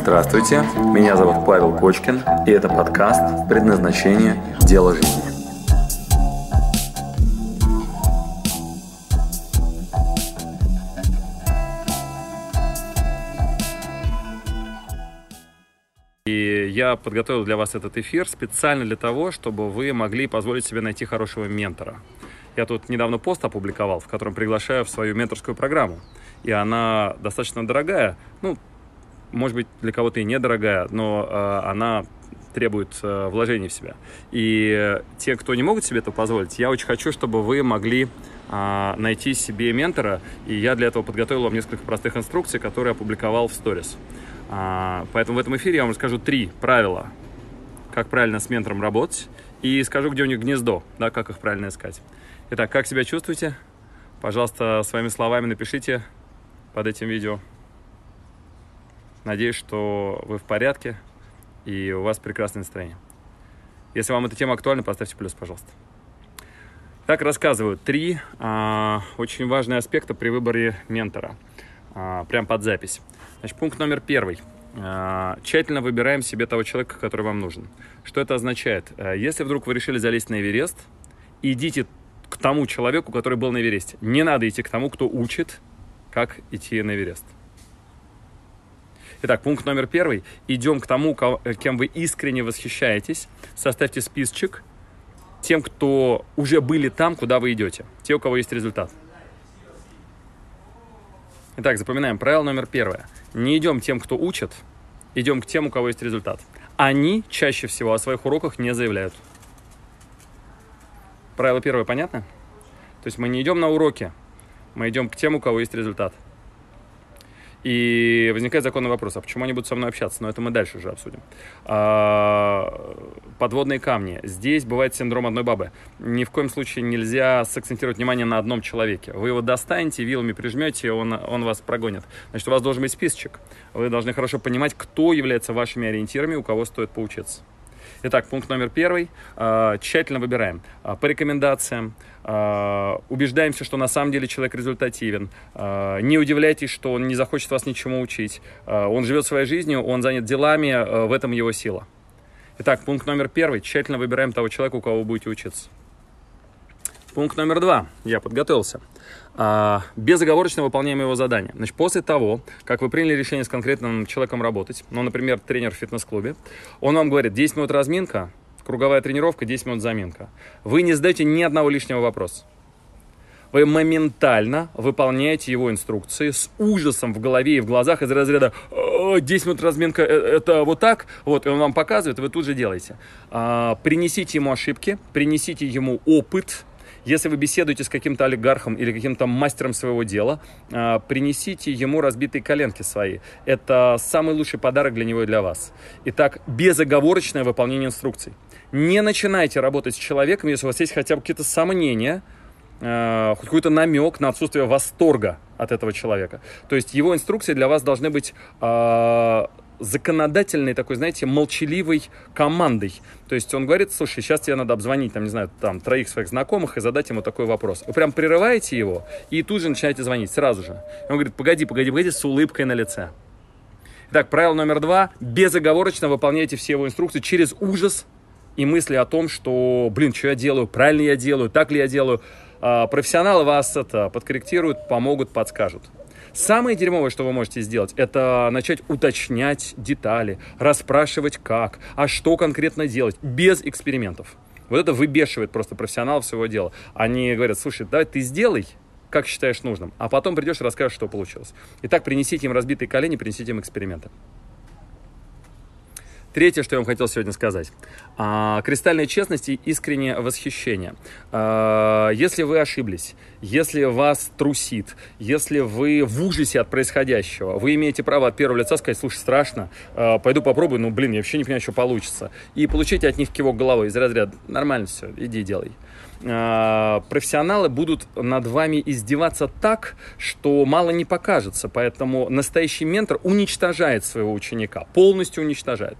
Здравствуйте, меня зовут Павел Кочкин, и это подкаст «Предназначение. Дело жизни». И я подготовил для вас этот эфир специально для того, чтобы вы могли позволить себе найти хорошего ментора. Я тут недавно пост опубликовал, в котором приглашаю в свою менторскую программу. И она достаточно дорогая. Ну, может быть, для кого-то и недорогая, но э, она требует э, вложений в себя. И те, кто не могут себе это позволить, я очень хочу, чтобы вы могли э, найти себе ментора. И я для этого подготовил вам несколько простых инструкций, которые опубликовал в сторис. А, поэтому в этом эфире я вам расскажу три правила, как правильно с ментором работать, и скажу, где у них гнездо, да, как их правильно искать. Итак, как себя чувствуете? Пожалуйста, своими словами напишите под этим видео. Надеюсь, что вы в порядке и у вас прекрасное настроение. Если вам эта тема актуальна, поставьте плюс, пожалуйста. Так рассказываю. Три а, очень важные аспекта при выборе ментора. А, прям под запись. Значит, пункт номер первый. А, тщательно выбираем себе того человека, который вам нужен. Что это означает? А, если вдруг вы решили залезть на Эверест, идите к тому человеку, который был на Эвересте. Не надо идти к тому, кто учит, как идти на Эверест. Итак, пункт номер первый. Идем к тому, кем вы искренне восхищаетесь. Составьте списочек тем, кто уже были там, куда вы идете. Те, у кого есть результат. Итак, запоминаем. Правило номер первое. Не идем тем, кто учит, идем к тем, у кого есть результат. Они чаще всего о своих уроках не заявляют. Правило первое понятно? То есть мы не идем на уроки, мы идем к тем, у кого есть результат. И возникает законный вопрос, а почему они будут со мной общаться? Но это мы дальше уже обсудим. А, подводные камни. Здесь бывает синдром одной бабы. Ни в коем случае нельзя сакцентировать внимание на одном человеке. Вы его достанете, вилами прижмете, он, он вас прогонит. Значит, у вас должен быть списочек. Вы должны хорошо понимать, кто является вашими ориентирами, у кого стоит поучиться. Итак, пункт номер первый. А, тщательно выбираем а, по рекомендациям, а, убеждаемся, что на самом деле человек результативен. Не удивляйтесь, что он не захочет вас ничему учить. Он живет своей жизнью, он занят делами, в этом его сила. Итак, пункт номер первый. Тщательно выбираем того человека, у кого вы будете учиться. Пункт номер два. Я подготовился. А, безоговорочно выполняем его задание. Значит, после того, как вы приняли решение с конкретным человеком работать, ну, например, тренер в фитнес-клубе, он вам говорит, 10 минут разминка, круговая тренировка, 10 минут заминка. Вы не задаете ни одного лишнего вопроса. Вы моментально выполняете его инструкции с ужасом в голове и в глазах из разряда 10 минут разминка, э, это вот так, вот, и он вам показывает, вы тут же делаете. А, принесите ему ошибки, принесите ему опыт, если вы беседуете с каким-то олигархом или каким-то мастером своего дела, а, принесите ему разбитые коленки свои. Это самый лучший подарок для него и для вас. Итак, безоговорочное выполнение инструкций. Не начинайте работать с человеком, если у вас есть хотя бы какие-то сомнения, а, хоть какой-то намек на отсутствие восторга от этого человека. То есть его инструкции для вас должны быть а, законодательной такой, знаете, молчаливой командой. То есть он говорит, слушай, сейчас тебе надо обзвонить, там, не знаю, там, троих своих знакомых и задать ему такой вопрос. Вы прям прерываете его и тут же начинаете звонить, сразу же. И он говорит, погоди, погоди, погоди, с улыбкой на лице. Итак, правило номер два. Безоговорочно выполняйте все его инструкции через ужас и мысли о том, что, блин, что я делаю, правильно я делаю, так ли я делаю. А, профессионалы вас это подкорректируют, помогут, подскажут. Самое дерьмовое, что вы можете сделать, это начать уточнять детали, расспрашивать как, а что конкретно делать, без экспериментов. Вот это выбешивает просто профессионалов своего дела. Они говорят, слушай, давай ты сделай, как считаешь нужным, а потом придешь и расскажешь, что получилось. Итак, принесите им разбитые колени, принесите им эксперименты. Третье, что я вам хотел сегодня сказать. А, кристальная честность и искреннее восхищение. А, если вы ошиблись, если вас трусит, если вы в ужасе от происходящего, вы имеете право от первого лица сказать, слушай, страшно, а, пойду попробую, ну, блин, я вообще не понимаю, что получится. И получите от них кивок головой из разряда, нормально все, иди делай профессионалы будут над вами издеваться так, что мало не покажется. Поэтому настоящий ментор уничтожает своего ученика, полностью уничтожает.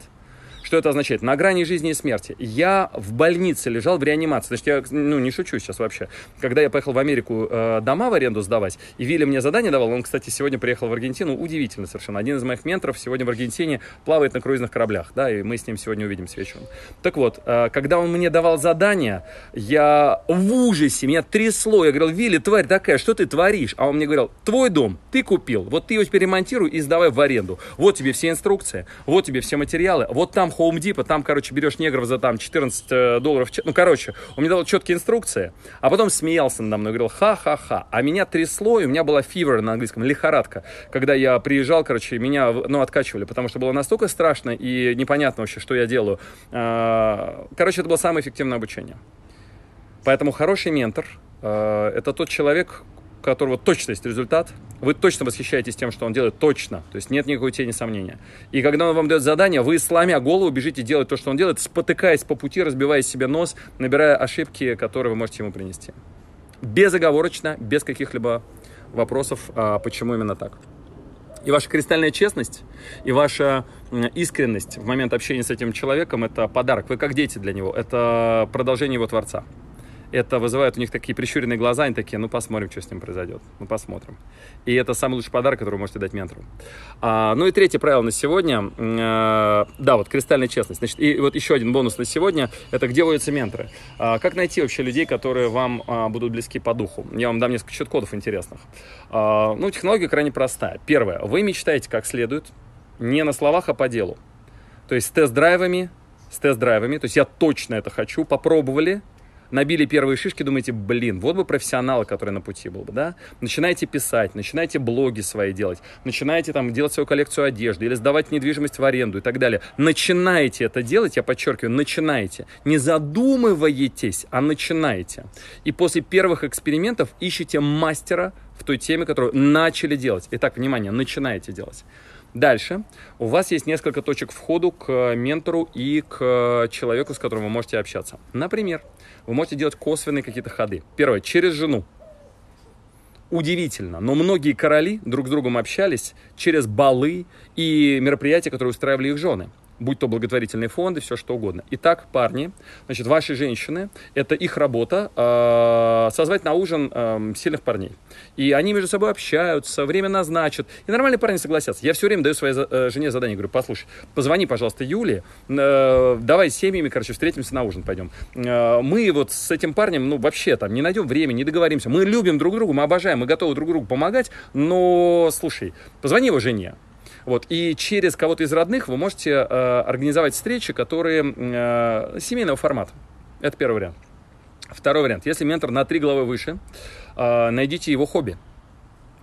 Что это означает? На грани жизни и смерти. Я в больнице лежал в реанимации. Значит, я ну, не шучу сейчас вообще. Когда я поехал в Америку э, дома в аренду сдавать, и Вилли мне задание давал, он, кстати, сегодня приехал в Аргентину, удивительно совершенно. Один из моих менторов сегодня в Аргентине плавает на круизных кораблях, да, и мы с ним сегодня увидимся вечером. Так вот, э, когда он мне давал задание, я в ужасе, меня трясло. Я говорил, Вилли, тварь такая, что ты творишь? А он мне говорил, твой дом, ты купил, вот ты его теперь ремонтируй и сдавай в аренду. Вот тебе все инструкции, вот тебе все материалы, вот там Home Depot, там, короче, берешь негров за там 14 э, долларов. Ну, короче, он мне дал четкие инструкции, а потом смеялся надо мной, говорил, ха-ха-ха. А меня трясло, и у меня была fever на английском, лихорадка. Когда я приезжал, короче, меня, ну, откачивали, потому что было настолько страшно и непонятно вообще, что я делаю. А, короче, это было самое эффективное обучение. Поэтому хороший ментор э, – это тот человек, у которого точно есть результат, вы точно восхищаетесь тем, что он делает, точно, то есть нет никакой тени сомнения. И когда он вам дает задание, вы, сломя голову, бежите делать то, что он делает, спотыкаясь по пути, разбивая себе нос, набирая ошибки, которые вы можете ему принести. Безоговорочно, без каких-либо вопросов, а почему именно так. И ваша кристальная честность, и ваша искренность в момент общения с этим человеком – это подарок. Вы как дети для него, это продолжение его Творца это вызывает у них такие прищуренные глаза, они такие, ну посмотрим, что с ним произойдет, ну посмотрим. И это самый лучший подарок, который вы можете дать ментору. А, ну и третье правило на сегодня, э, да, вот кристальная честность. Значит, и вот еще один бонус на сегодня, это где водятся менторы. А, как найти вообще людей, которые вам а, будут близки по духу? Я вам дам несколько чит-кодов интересных. А, ну, технология крайне простая. Первое, вы мечтаете как следует, не на словах, а по делу. То есть с тест-драйвами, с тест-драйвами, то есть я точно это хочу, попробовали, набили первые шишки, думаете, блин, вот бы профессионал, который на пути был бы, да? Начинаете писать, начинаете блоги свои делать, начинаете там делать свою коллекцию одежды или сдавать недвижимость в аренду и так далее. Начинаете это делать, я подчеркиваю, начинаете. Не задумываетесь, а начинаете. И после первых экспериментов ищите мастера в той теме, которую начали делать. Итак, внимание, начинаете делать. Дальше у вас есть несколько точек входа к ментору и к человеку, с которым вы можете общаться. Например, вы можете делать косвенные какие-то ходы. Первое, через жену. Удивительно, но многие короли друг с другом общались через балы и мероприятия, которые устраивали их жены будь то благотворительные фонды, все что угодно. Итак, парни, значит, ваши женщины, это их работа э, созвать на ужин э, сильных парней. И они между собой общаются, время назначат. И нормальные парни согласятся. Я все время даю своей э, жене задание, говорю, послушай, позвони, пожалуйста, Юле, э, давай с семьями, короче, встретимся на ужин, пойдем. Э, мы вот с этим парнем, ну, вообще там не найдем времени, не договоримся. Мы любим друг друга, мы обожаем, мы готовы друг другу помогать, но, слушай, позвони его жене, вот. И через кого-то из родных вы можете э, организовать встречи, которые э, семейного формата. Это первый вариант. Второй вариант. Если ментор на три головы выше, э, найдите его хобби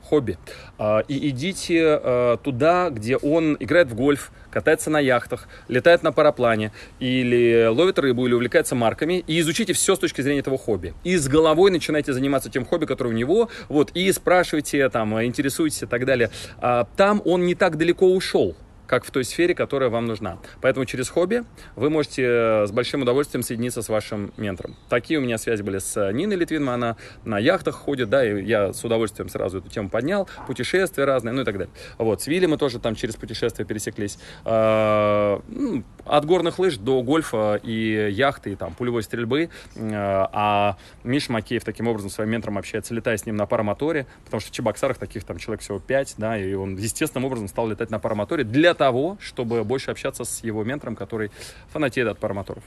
хобби. А, и идите а, туда, где он играет в гольф, катается на яхтах, летает на параплане, или ловит рыбу, или увлекается марками, и изучите все с точки зрения этого хобби. И с головой начинайте заниматься тем хобби, которое у него, вот, и спрашивайте, там, интересуйтесь и так далее. А, там он не так далеко ушел как в той сфере, которая вам нужна. Поэтому через хобби вы можете э, с большим удовольствием соединиться с вашим ментором. Такие у меня связи были с Ниной Литвинман, она на яхтах ходит, да, и я с удовольствием сразу эту тему поднял, путешествия разные, ну и так далее. Вот, с Вилли мы тоже там через путешествия пересеклись. А, ну, от горных лыж до гольфа и яхты, и там пулевой стрельбы. А, а Миша Макеев таким образом своим ментором общается, летая с ним на парамоторе, потому что в Чебоксарах таких там человек всего 5, да, и он естественным образом стал летать на парамоторе для того, чтобы больше общаться с его ментором, который фанатеет от парамоторов.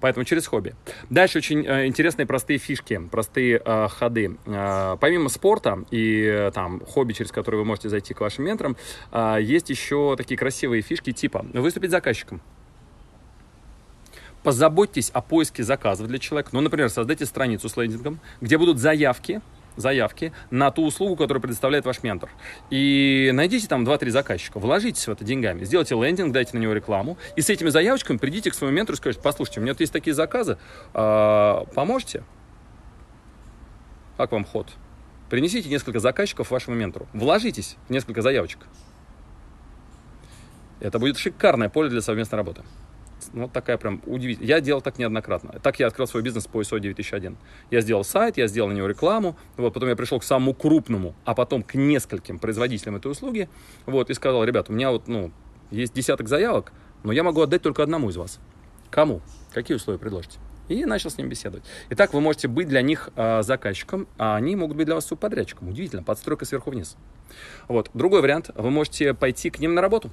Поэтому через хобби. Дальше очень э, интересные простые фишки, простые э, ходы. Э, помимо спорта и э, там хобби, через которые вы можете зайти к вашим менторам, э, есть еще такие красивые фишки типа выступить заказчиком. Позаботьтесь о поиске заказов для человека. Ну, например, создайте страницу с лендингом, где будут заявки заявки на ту услугу, которую предоставляет ваш ментор. И найдите там 2-3 заказчика, вложитесь в это деньгами, сделайте лендинг, дайте на него рекламу, и с этими заявочками придите к своему ментору и скажите, послушайте, у меня тут есть такие заказы, а, поможете? Как вам ход? Принесите несколько заказчиков вашему ментору, вложитесь в несколько заявочек. Это будет шикарное поле для совместной работы. Ну, вот такая прям удивительная. Я делал так неоднократно. Так я открыл свой бизнес по ISO 9001. Я сделал сайт, я сделал на него рекламу, вот, потом я пришел к самому крупному, а потом к нескольким производителям этой услуги, вот, и сказал, ребят, у меня вот, ну, есть десяток заявок, но я могу отдать только одному из вас. Кому? Какие условия предложите? И начал с ним беседовать. Итак, вы можете быть для них э, заказчиком, а они могут быть для вас субподрядчиком. Удивительно, подстройка сверху вниз. Вот. Другой вариант, вы можете пойти к ним на работу.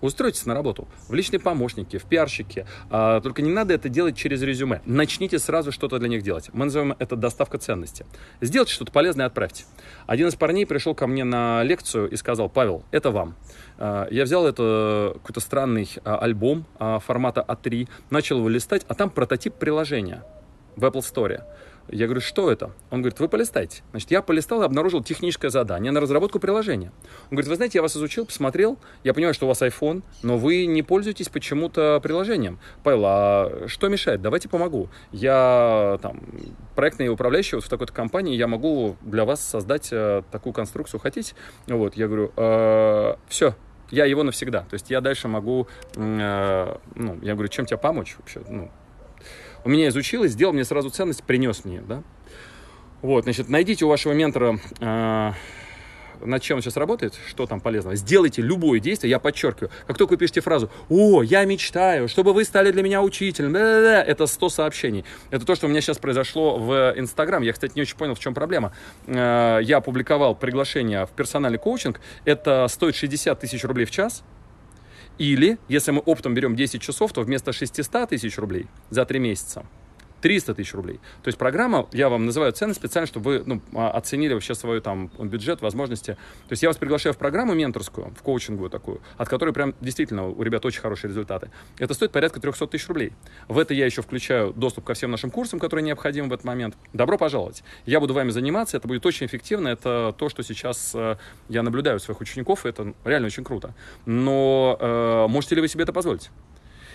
Устройтесь на работу в личные помощники, в пиарщики. А, только не надо это делать через резюме. Начните сразу что-то для них делать. Мы называем это доставка ценности. Сделайте что-то полезное и отправьте. Один из парней пришел ко мне на лекцию и сказал, Павел, это вам. А, я взял это какой-то странный а, альбом а, формата А3, начал его листать, а там прототип приложения в Apple Store. Я говорю, что это? Он говорит, вы полистайте. Значит, я полистал и обнаружил техническое задание на разработку приложения. Он говорит, вы знаете, я вас изучил, посмотрел, я понимаю, что у вас iPhone, но вы не пользуетесь почему-то приложением. Павел, а что мешает? Давайте помогу. Я там проектный управляющий вот в такой-то компании, я могу для вас создать э, такую конструкцию, хотите? Вот, я говорю, э, все, я его навсегда. То есть я дальше могу, э, ну, я говорю, чем тебе помочь вообще? Ну, у меня изучил и сделал мне сразу ценность, принес мне, да. Вот, значит, найдите у вашего ментора, э, над чем он сейчас работает, что там полезного. Сделайте любое действие, я подчеркиваю. Как только вы пишете фразу «О, я мечтаю, чтобы вы стали для меня учителем», да -да -да, это 100 сообщений. Это то, что у меня сейчас произошло в Инстаграм. Я, кстати, не очень понял, в чем проблема. Э, я опубликовал приглашение в персональный коучинг. Это стоит 60 тысяч рублей в час. Или, если мы оптом берем 10 часов, то вместо 600 тысяч рублей за 3 месяца 300 тысяч рублей. То есть программа, я вам называю цены специально, чтобы вы ну, а, оценили вообще свой там бюджет, возможности. То есть я вас приглашаю в программу менторскую, в коучинговую такую, от которой прям действительно у ребят очень хорошие результаты. Это стоит порядка 300 тысяч рублей. В это я еще включаю доступ ко всем нашим курсам, которые необходимы в этот момент. Добро пожаловать. Я буду вами заниматься, это будет очень эффективно. Это то, что сейчас э, я наблюдаю у своих учеников, и это реально очень круто. Но э, можете ли вы себе это позволить?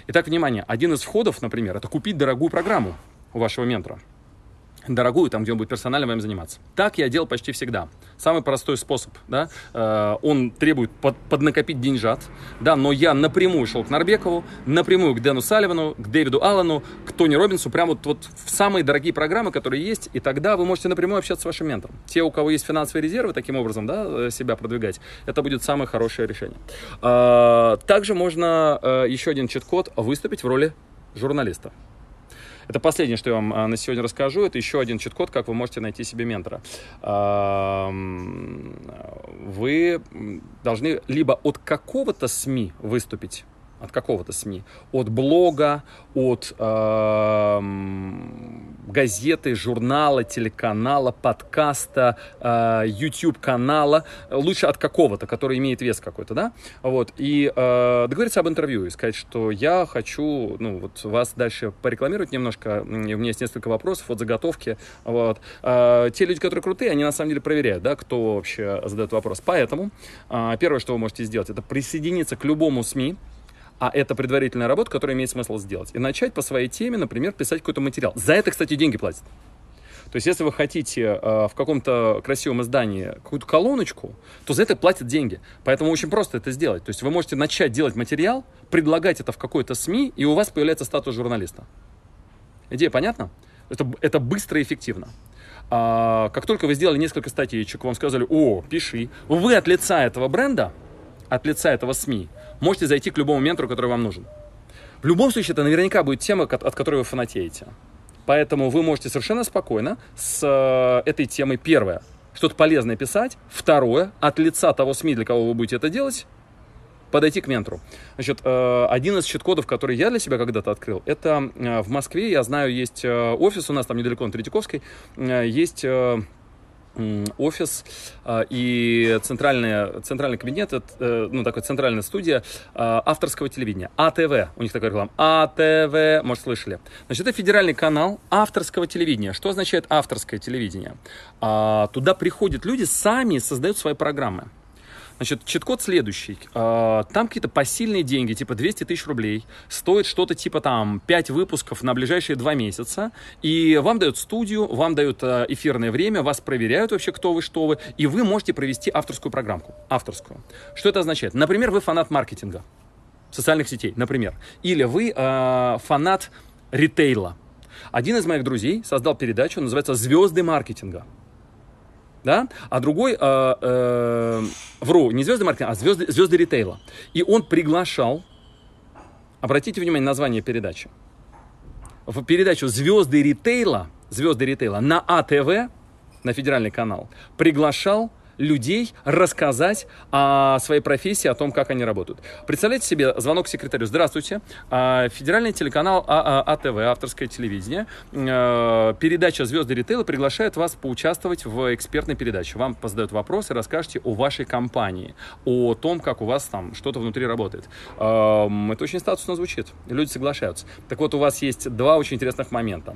Итак, внимание, один из входов, например, это купить дорогую программу у вашего ментора. Дорогую, там, где он будет персонально вами заниматься. Так я делал почти всегда. Самый простой способ, да, э, он требует под, поднакопить деньжат, да, но я напрямую шел к Нарбекову, напрямую к Дэну Салливану, к Дэвиду Аллану, к Тони Робинсу, прямо вот, вот в самые дорогие программы, которые есть, и тогда вы можете напрямую общаться с вашим ментором. Те, у кого есть финансовые резервы, таким образом, да, э, себя продвигать, это будет самое хорошее решение. Э, также можно э, еще один чит-код выступить в роли журналиста. Это последнее, что я вам а, на сегодня расскажу. Это еще один чит-код, как вы можете найти себе ментора. Вы должны либо от какого-то СМИ выступить, от какого-то СМИ, от блога, от э, газеты, журнала, телеканала, подкаста, э, YouTube канала, лучше от какого-то, который имеет вес какой-то, да, вот, и э, договориться об интервью и сказать, что я хочу, ну, вот вас дальше порекламировать немножко, у меня есть несколько вопросов от заготовки, вот, э, те люди, которые крутые, они на самом деле проверяют, да, кто вообще задает вопрос, поэтому э, первое, что вы можете сделать, это присоединиться к любому СМИ, а это предварительная работа, которую имеет смысл сделать. И начать по своей теме, например, писать какой-то материал. За это, кстати, деньги платят. То есть, если вы хотите э, в каком-то красивом издании какую-то колоночку, то за это платят деньги. Поэтому очень просто это сделать. То есть, вы можете начать делать материал, предлагать это в какой-то СМИ, и у вас появляется статус журналиста. Идея понятна? Это, это быстро и эффективно. А, как только вы сделали несколько статейчек, вам сказали, о, пиши, вы от лица этого бренда, от лица этого СМИ, можете зайти к любому ментору, который вам нужен. В любом случае, это наверняка будет тема, от которой вы фанатеете. Поэтому вы можете совершенно спокойно с э, этой темой, первое, что-то полезное писать, второе, от лица того СМИ, для кого вы будете это делать, подойти к ментору. Значит, э, один из щит-кодов, который я для себя когда-то открыл, это э, в Москве, я знаю, есть офис у нас там недалеко на Третьяковской, есть офис а, и центральный, центральный кабинет, э, ну, такая центральная студия а, авторского телевидения, АТВ, у них такая реклама, АТВ, может, слышали. Значит, это федеральный канал авторского телевидения. Что означает авторское телевидение? А, туда приходят люди, сами создают свои программы. Значит, чит-код следующий. А, там какие-то посильные деньги, типа 200 тысяч рублей. Стоит что-то типа там 5 выпусков на ближайшие 2 месяца. И вам дают студию, вам дают а, эфирное время, вас проверяют вообще, кто вы, что вы. И вы можете провести авторскую программку. Авторскую. Что это означает? Например, вы фанат маркетинга. Социальных сетей, например. Или вы э, фанат ритейла. Один из моих друзей создал передачу, называется «Звезды маркетинга» да, а другой, э, э, вру, не звезды маркетинга, а звезды, звезды ритейла. И он приглашал Обратите внимание на название передачи. В передачу «Звезды ритейла», «Звезды ритейла» на АТВ, на федеральный канал, приглашал людей рассказать о своей профессии, о том, как они работают. Представляете себе звонок секретарю. Здравствуйте. А, федеральный телеканал АТВ, а авторское телевидение, э, передача «Звезды ритейла» приглашает вас поучаствовать в экспертной передаче. Вам задают вопросы, расскажете о вашей компании, о том, как у вас там что-то внутри работает. Это очень статусно звучит. Люди соглашаются. Так вот, у вас есть два очень интересных момента.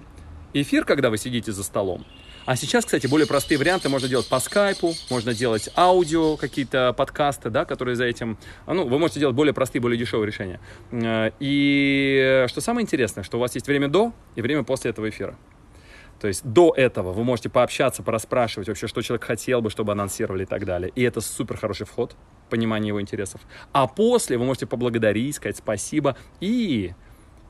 Эфир, когда вы сидите за столом, а сейчас, кстати, более простые варианты можно делать по скайпу, можно делать аудио, какие-то подкасты, да, которые за этим... Ну, вы можете делать более простые, более дешевые решения. Э, и что самое интересное, что у вас есть время до и время после этого эфира. То есть до этого вы можете пообщаться, пораспрашивать вообще, что человек хотел бы, чтобы анонсировали и так далее. И это супер хороший вход, понимание его интересов. А после вы можете поблагодарить, сказать спасибо. И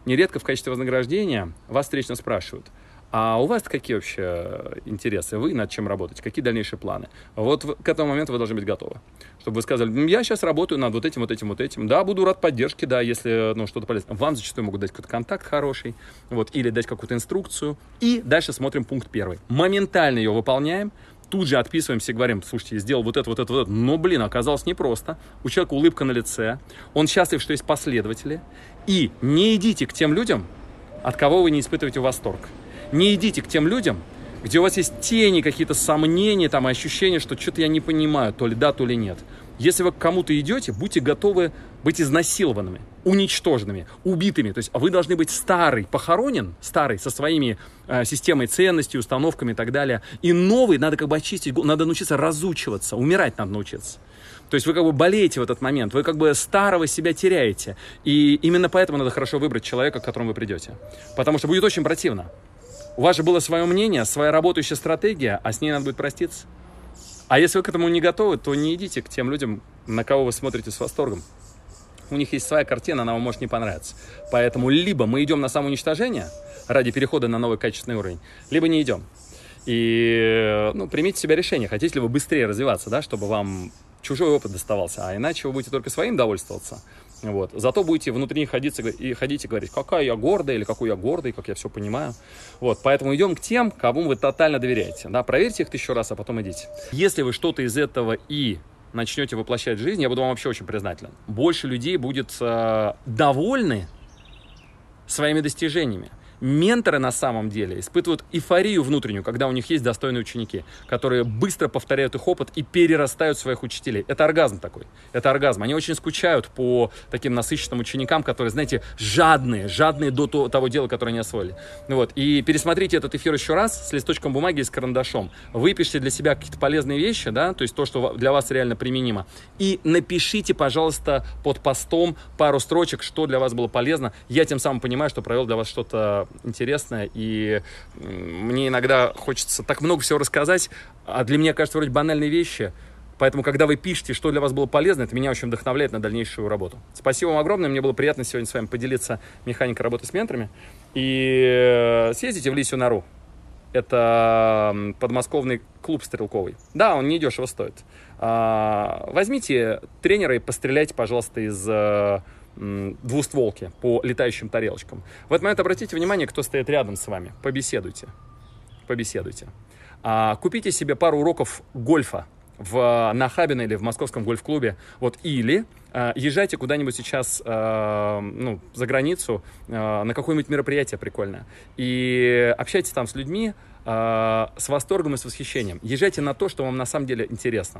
нередко в качестве вознаграждения вас встречно спрашивают – а у вас какие вообще интересы? Вы над чем работаете? Какие дальнейшие планы? Вот к этому моменту вы должны быть готовы. Чтобы вы сказали, я сейчас работаю над вот этим, вот этим, вот этим. Да, буду рад поддержке, да, если ну, что-то полезное. Вам зачастую могут дать какой-то контакт хороший, вот, или дать какую-то инструкцию. И дальше смотрим пункт первый. Моментально ее выполняем, тут же отписываемся и говорим, слушайте, сделал вот это, вот это, вот это. Но, блин, оказалось непросто. У человека улыбка на лице. Он счастлив, что есть последователи. И не идите к тем людям, от кого вы не испытываете восторг. Не идите к тем людям, где у вас есть тени, какие-то сомнения, там, ощущения, что что-то я не понимаю, то ли да, то ли нет. Если вы к кому-то идете, будьте готовы быть изнасилованными, уничтоженными, убитыми. То есть вы должны быть старый, похоронен, старый, со своими э, системой ценностей, установками и так далее. И новый надо как бы очистить, надо научиться разучиваться, умирать надо научиться. То есть вы как бы болеете в этот момент, вы как бы старого себя теряете. И именно поэтому надо хорошо выбрать человека, к которому вы придете. Потому что будет очень противно. У вас же было свое мнение, своя работающая стратегия, а с ней надо будет проститься. А если вы к этому не готовы, то не идите к тем людям, на кого вы смотрите с восторгом. У них есть своя картина, она вам может не понравиться. Поэтому либо мы идем на самоуничтожение ради перехода на новый качественный уровень, либо не идем. И ну, примите себе решение, хотите ли вы быстрее развиваться, да, чтобы вам чужой опыт доставался, а иначе вы будете только своим довольствоваться. Вот. Зато будете внутри ходить и ходить и говорить, какая я гордая или какой я гордый, как я все понимаю. Вот. Поэтому идем к тем, кому вы тотально доверяете. Да? Проверьте их тысячу раз, а потом идите. Если вы что-то из этого и начнете воплощать в жизнь, я буду вам вообще очень признателен. Больше людей будет э, довольны своими достижениями менторы на самом деле испытывают эйфорию внутреннюю, когда у них есть достойные ученики, которые быстро повторяют их опыт и перерастают своих учителей. Это оргазм такой. Это оргазм. Они очень скучают по таким насыщенным ученикам, которые, знаете, жадные, жадные до того дела, которое они освоили. Вот. И пересмотрите этот эфир еще раз с листочком бумаги и с карандашом. Выпишите для себя какие-то полезные вещи, да, то есть то, что для вас реально применимо. И напишите, пожалуйста, под постом пару строчек, что для вас было полезно. Я тем самым понимаю, что провел для вас что-то интересное, и мне иногда хочется так много всего рассказать, а для меня кажется вроде банальные вещи, Поэтому, когда вы пишете, что для вас было полезно, это меня очень вдохновляет на дальнейшую работу. Спасибо вам огромное. Мне было приятно сегодня с вами поделиться механикой работы с менторами. И э, съездите в Лисью нору. Это подмосковный клуб стрелковый. Да, он не дешево стоит. А, возьмите тренера и постреляйте, пожалуйста, из э, двустволки по летающим тарелочкам. В этот момент обратите внимание, кто стоит рядом с вами. Побеседуйте. Побеседуйте. А, купите себе пару уроков гольфа в, на Хабино или в московском гольф-клубе. Вот, или э, езжайте куда-нибудь сейчас э, ну, за границу э, на какое-нибудь мероприятие прикольное. И общайтесь там с людьми э, с восторгом и с восхищением. Езжайте на то, что вам на самом деле интересно.